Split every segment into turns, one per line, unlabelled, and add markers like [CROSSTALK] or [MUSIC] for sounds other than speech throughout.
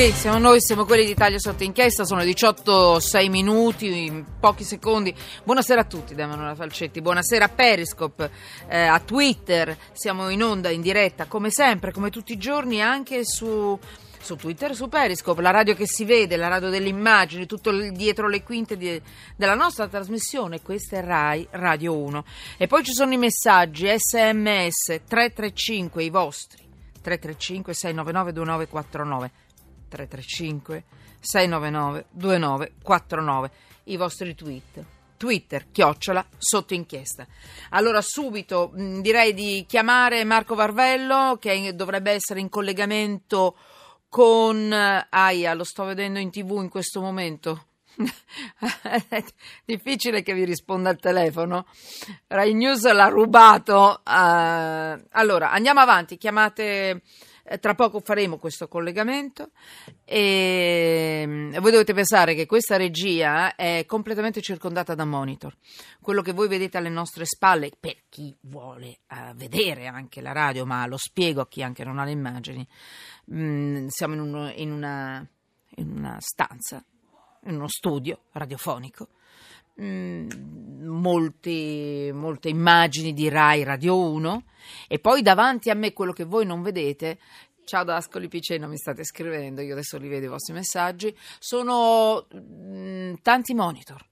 Sì, siamo noi, siamo quelli d'Italia sotto inchiesta, sono 18, 6 minuti, pochi secondi. Buonasera a tutti da Emanuela Falcetti, buonasera a Periscope, eh, a Twitter, siamo in onda, in diretta, come sempre, come tutti i giorni, anche su su Twitter, su Periscope, la radio che si vede, la radio delle immagini, tutto dietro le quinte di, della nostra trasmissione. Questa è Rai Radio 1. E poi ci sono i messaggi sms 335, i vostri 335 699 2949 335 699 2949 i vostri tweet Twitter, chiocciola, sotto inchiesta. Allora subito mh, direi di chiamare Marco Varvello che dovrebbe essere in collegamento con... Aia, lo sto vedendo in tv in questo momento. [LAUGHS] Difficile che vi risponda al telefono. Rai News l'ha rubato. Uh, allora, andiamo avanti, chiamate eh, tra poco faremo questo collegamento e mm, voi dovete pensare che questa regia è completamente circondata da monitor. Quello che voi vedete alle nostre spalle, per chi vuole uh, vedere anche la radio, ma lo spiego a chi anche non ha le immagini, mm, siamo in, uno, in, una, in una stanza, in uno studio radiofonico. Mm, molti, molte immagini di Rai Radio 1 e poi davanti a me quello che voi non vedete Ciao da Ascoli Piceno, mi state scrivendo, io adesso li vedo i vostri messaggi. Sono mh, mm, tanti monitor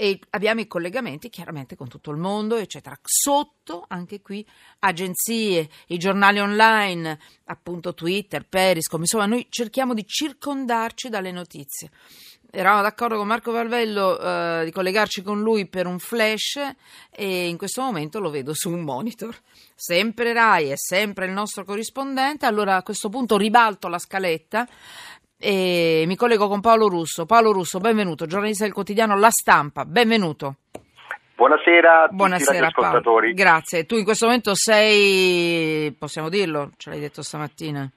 e abbiamo i collegamenti chiaramente con tutto il mondo, eccetera. Sotto, anche qui, agenzie, i giornali online, appunto Twitter, Periscope, insomma, noi cerchiamo di circondarci dalle notizie eravamo d'accordo con Marco Valvello eh, di collegarci con lui per un flash e in questo momento lo vedo su un monitor. Sempre Rai è sempre il nostro corrispondente, allora a questo punto ribalto la scaletta e mi collego con Paolo Russo. Paolo Russo, benvenuto, giornalista del quotidiano La Stampa, benvenuto.
Buonasera a tutti
Buonasera, Paolo. Grazie. Tu in questo momento sei, possiamo dirlo, ce l'hai detto stamattina?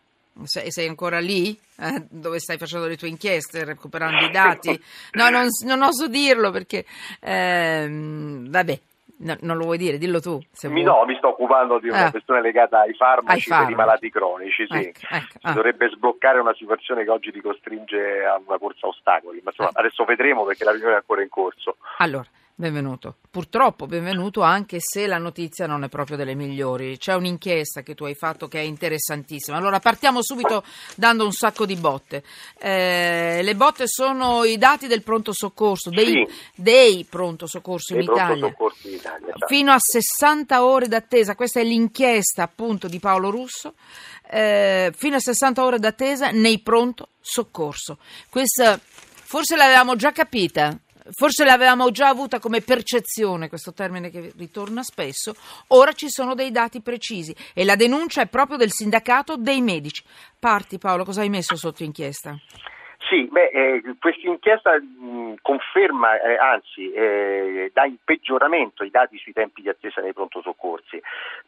Sei, sei ancora lì? Eh, dove stai facendo le tue inchieste, recuperando i dati? [LAUGHS] No, non, non oso dirlo perché... Ehm, vabbè, No, non lo vuoi dire, dillo tu.
mi, no, mi sto occupando di una ah. questione legata ai farmaci, ai farmaci. per i malati cronici. Sì. Ecco, ecco. Ah. Dovrebbe sbloccare una situazione che oggi ti costringe a una corsa a ostacoli, ma insomma, ah. adesso vedremo perché la riunione è ancora in corso.
Allora, Benvenuto. Purtroppo benvenuto anche se la notizia non è proprio delle migliori. C'è un'inchiesta che tu hai fatto che è interessantissima. Allora partiamo subito dando un sacco di botte. Eh, le botte sono i dati del pronto soccorso, dei, sì. dei pronto soccorso in Italia.
in Italia certo.
Fino a 60 ore d'attesa. Questa è l'inchiesta appunto di Paolo Russo. Eh, fino a 60 ore d'attesa nei pronto soccorso. Questa forse l'avevamo già capita forse l'avevamo già avuta come percezione, questo termine che ritorna spesso, ora ci sono dei dati precisi e la denuncia è proprio del sindacato dei medici. Parti Paolo, cosa hai messo sotto inchiesta?
Sì, beh, eh, questa inchiesta mh, conferma, eh, anzi eh, dà in peggioramento i dati sui tempi di attesa nei pronto soccorsi,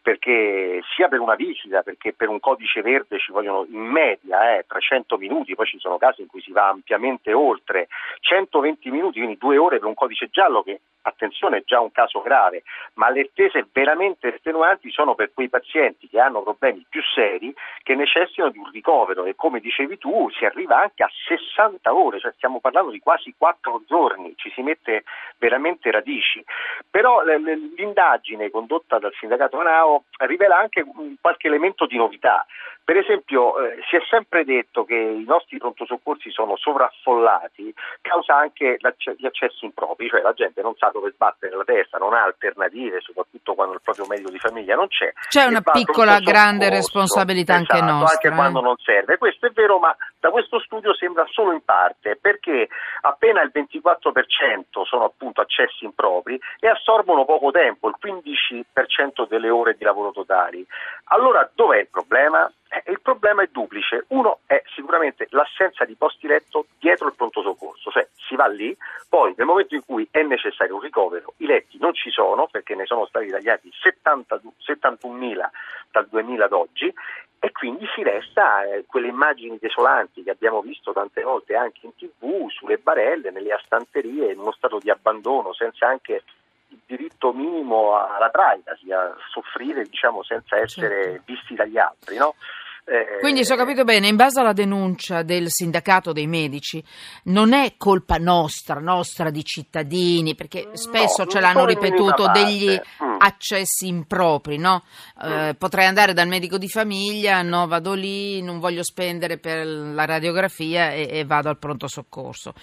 perché sia per una visita, perché per un codice verde ci vogliono in media 300 eh, minuti, poi ci sono casi in cui si va ampiamente oltre 120 minuti, quindi due ore per un codice giallo che attenzione è già un caso grave, ma le attese veramente estenuanti sono per quei pazienti che hanno problemi più seri che necessitano di un ricovero e come dicevi tu si arriva anche a 60 ore, cioè stiamo parlando di quasi 4 giorni, ci si mette veramente radici. Però l'indagine condotta dal sindacato Anao rivela anche qualche elemento di novità. Per esempio eh, si è sempre detto che i nostri pronto soccorsi sono sovraffollati, causa anche gli accessi impropri, cioè la gente non sa dove sbattere la testa, non ha alternative, soprattutto quando il proprio medico di famiglia non c'è.
C'è una piccola grande responsabilità
esatto,
anche nostra.
Anche eh? quando non serve. Questo è vero, ma da questo studio sembra solo in parte, perché appena il 24% sono appunto accessi impropri e assorbono poco tempo, il 15% delle ore di lavoro totali. Allora dov'è il problema? Eh, il problema è duplice. Uno è sicuramente l'assenza di posti letto dietro il pronto soccorso, cioè si va lì, poi nel momento in cui è necessario un ricovero, i letti non ci sono perché ne sono stati tagliati 70, 71.000 dal 2000 ad oggi e quindi si resta eh, quelle immagini desolanti che abbiamo visto tante volte anche in tv, sulle barelle, nelle astanterie, in uno stato di abbandono, senza anche il diritto minimo alla privacy, a soffrire diciamo, senza essere certo. visti dagli altri. No?
Eh, Quindi, se ho capito bene, in base alla denuncia del sindacato dei medici, non è colpa nostra, nostra di cittadini, perché spesso
no,
ce l'hanno ripetuto degli mm. accessi impropri, no? Eh, mm. potrei andare dal medico di famiglia, no, vado lì, non voglio spendere per la radiografia e, e vado al pronto soccorso.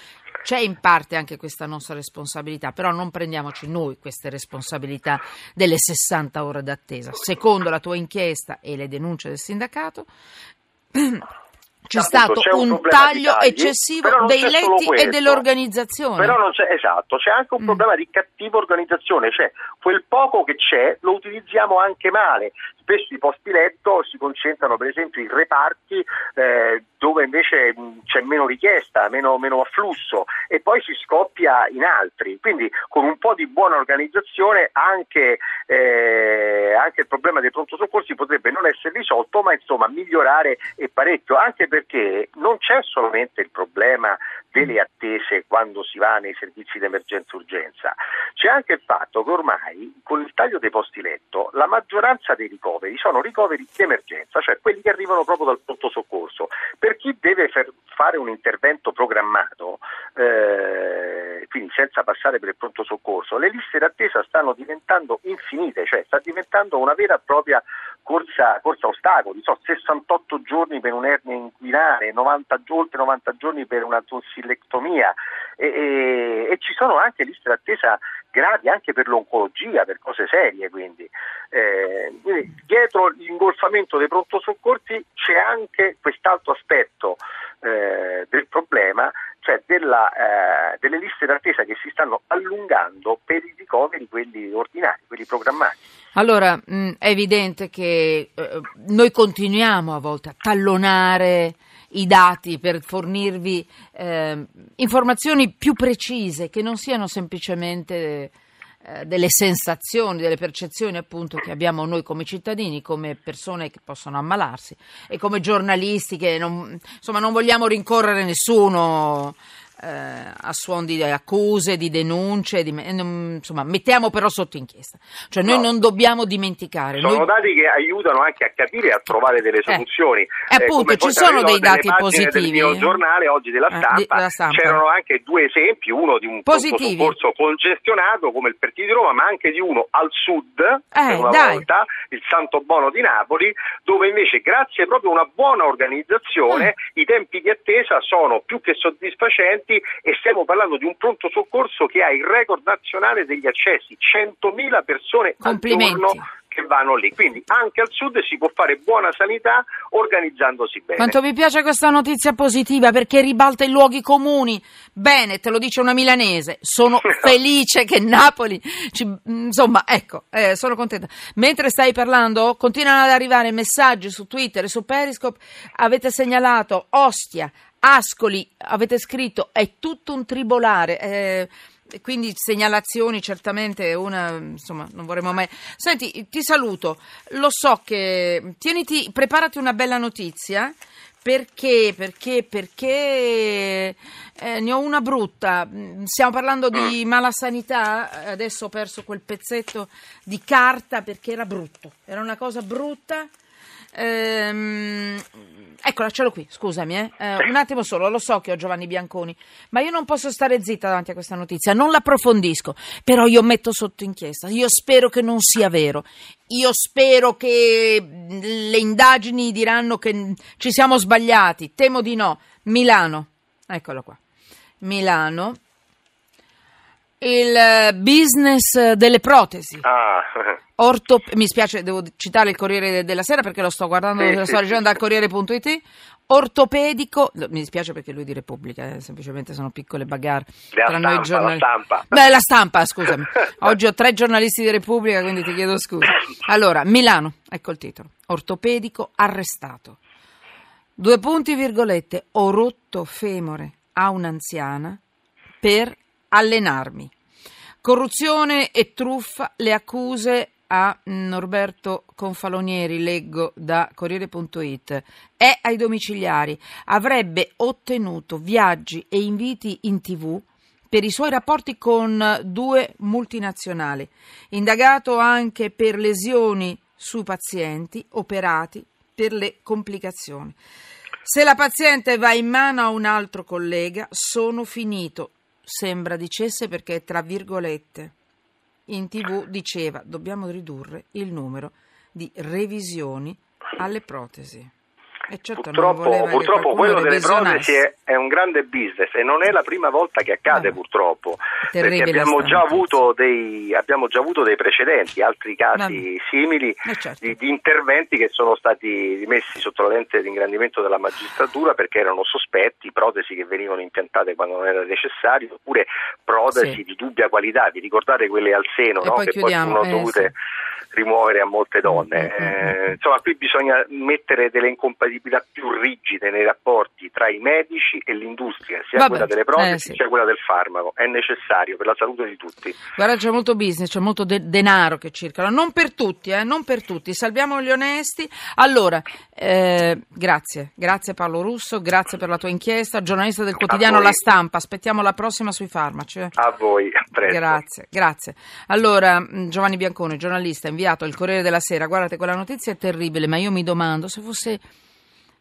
C'è in parte anche questa nostra responsabilità, però non prendiamoci noi queste responsabilità delle 60 ore d'attesa. Secondo la tua inchiesta e le denunce del sindacato, [CLEARS THROAT] c'è stato un, un taglio tagli, eccessivo dei letti e dell'organizzazione.
Però non c'è, esatto, c'è anche un mm. problema di cattiva organizzazione, cioè quel poco che c'è lo utilizziamo anche male. Spesso i posti letto si concentrano per esempio in reparti eh, dove invece mh, c'è meno richiesta, meno, meno, afflusso e poi si scoppia in altri. Quindi con un po' di buona organizzazione anche, eh, anche il problema dei pronto soccorsi potrebbe non essere risolto, ma insomma migliorare e parecchio, anche perché non c'è solamente il problema delle attese quando si va nei servizi di emergenza urgenza. C'è anche il fatto che ormai con il taglio dei posti letto la maggioranza dei ricoveri sono ricoveri di emergenza, cioè quelli che arrivano proprio dal pronto soccorso. Per chi deve fare un intervento programmato, eh, quindi senza passare per il pronto soccorso, le liste d'attesa stanno diventando infinite, cioè sta diventando una vera e propria corsa, corsa ostacoli, so, 68 giorni per un'ernia inguinale, 90, oltre 90 giorni per una tonsillectomia e, e, e ci sono anche liste d'attesa gravi anche per l'oncologia, per cose serie quindi. Eh, quindi dietro l'ingolfamento dei pronto soccorsi c'è anche quest'altro aspetto eh, del problema, cioè della, eh, delle liste d'attesa che si stanno allungando per i ricoveri, quelli ordinari, quelli programmati.
Allora, mh, è evidente che eh, noi continuiamo a volte a tallonare i dati per fornirvi eh, informazioni più precise, che non siano semplicemente eh, delle sensazioni, delle percezioni appunto che abbiamo noi come cittadini, come persone che possono ammalarsi e come giornalisti che non, insomma non vogliamo rincorrere nessuno eh, a suon di accuse, di denunce, di, insomma, mettiamo però sotto inchiesta. Cioè noi no. non dobbiamo dimenticare.
Sono
noi...
dati che aiutano anche a capire e a trovare delle eh. soluzioni.
Eh, appunto, ci sono dei dati positivi.
Nel mio giornale oggi della stampa, eh, della stampa, c'erano anche due esempi, uno di un soccorso congestionato come il Pertino di Roma, ma anche di uno al sud,
eh,
una
dai.
volta, il Santo Bono di Napoli, dove invece grazie proprio a una buona organizzazione mm. i tempi di attesa sono più che soddisfacenti pazienti e stiamo parlando di un pronto soccorso che ha il record nazionale degli accessi, 100.000 persone al giorno che vanno lì. Quindi anche al sud si può fare buona sanità organizzandosi bene.
Quanto mi piace questa notizia positiva perché ribalta i luoghi comuni. Bene, te lo dice una milanese. Sono [LAUGHS] felice che Napoli ci, insomma, ecco, eh, sono contenta. Mentre stai parlando, continuano ad arrivare messaggi su Twitter e su Periscope. Avete segnalato Ostia, Ascoli, avete scritto, è tutto un tribolare. Eh, quindi segnalazioni certamente una insomma non vorremmo mai senti ti saluto lo so che tieniti preparati una bella notizia perché perché perché eh, ne ho una brutta stiamo parlando di [COUGHS] mala sanità adesso ho perso quel pezzetto di carta perché era brutto era una cosa brutta Ehm, eccola, ce l'ho qui, scusami, eh. Eh, un attimo solo, lo so che ho Giovanni Bianconi, ma io non posso stare zitta davanti a questa notizia, non l'approfondisco, però io metto sotto inchiesta, io spero che non sia vero, io spero che le indagini diranno che ci siamo sbagliati, temo di no. Milano, eccolo qua, Milano, il business delle protesi.
Ah. [LAUGHS]
Orto, mi spiace, devo citare il Corriere della Sera perché lo sto guardando, sì, lo sto leggendo dal Corriere.it. Ortopedico, mi dispiace perché lui di Repubblica, eh, semplicemente sono piccole bagarre
la tra stampa, noi giornalisti. La stampa.
Beh, la stampa, scusami. [LAUGHS] Oggi ho tre giornalisti di Repubblica, quindi ti chiedo scusa. Allora, Milano, ecco il titolo. Ortopedico arrestato. Due punti virgolette, ho rotto femore a un'anziana per allenarmi. Corruzione e truffa, le accuse a Norberto Confalonieri, leggo da Corriere.it, è ai domiciliari, avrebbe ottenuto viaggi e inviti in tv per i suoi rapporti con due multinazionali, indagato anche per lesioni su pazienti operati per le complicazioni. Se la paziente va in mano a un altro collega, sono finito. Sembra dicesse perché, tra virgolette, in tv diceva dobbiamo ridurre il numero di revisioni alle protesi.
E certo purtroppo, purtroppo quello delle protesi è, è, un grande business e non è la prima volta che accade ah, purtroppo, perché abbiamo già, dei, abbiamo già, avuto dei, precedenti, altri casi ah, simili certo. di, di, interventi che sono stati messi sotto la lente di ingrandimento della magistratura perché erano sospetti, protesi che venivano impiantate quando non era necessario, oppure protesi sì. di dubbia qualità, vi ricordate quelle al seno no? che poi sono dovute...
Eh, sì
rimuovere a molte donne. Mm, mm, mm, eh, insomma, qui bisogna mettere delle incompatibilità più rigide nei rapporti tra i medici e l'industria, sia Vabbè, quella delle protesi eh, sì. sia quella del farmaco. È necessario per la salute di tutti.
Guarda, c'è molto business, c'è molto de- denaro che circola. Non per tutti, eh, non per tutti. Salviamo gli onesti. Allora, eh, grazie, grazie Paolo Russo, grazie per la tua inchiesta. Giornalista del quotidiano La Stampa. Aspettiamo la prossima sui farmaci. Eh.
A voi, a presto.
Grazie, grazie. Allora, Giovanni Biancone, giornalista, inviato il Corriere della Sera. Guardate, quella notizia è terribile, ma io mi domando se fosse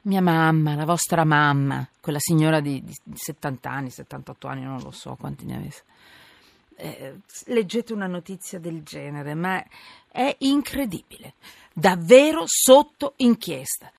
mia mamma, la vostra mamma, quella signora di, di 70 anni, 78 anni, non lo so quanti ne avesse. Eh, leggete una notizia del genere, ma è incredibile, davvero sotto inchiesta.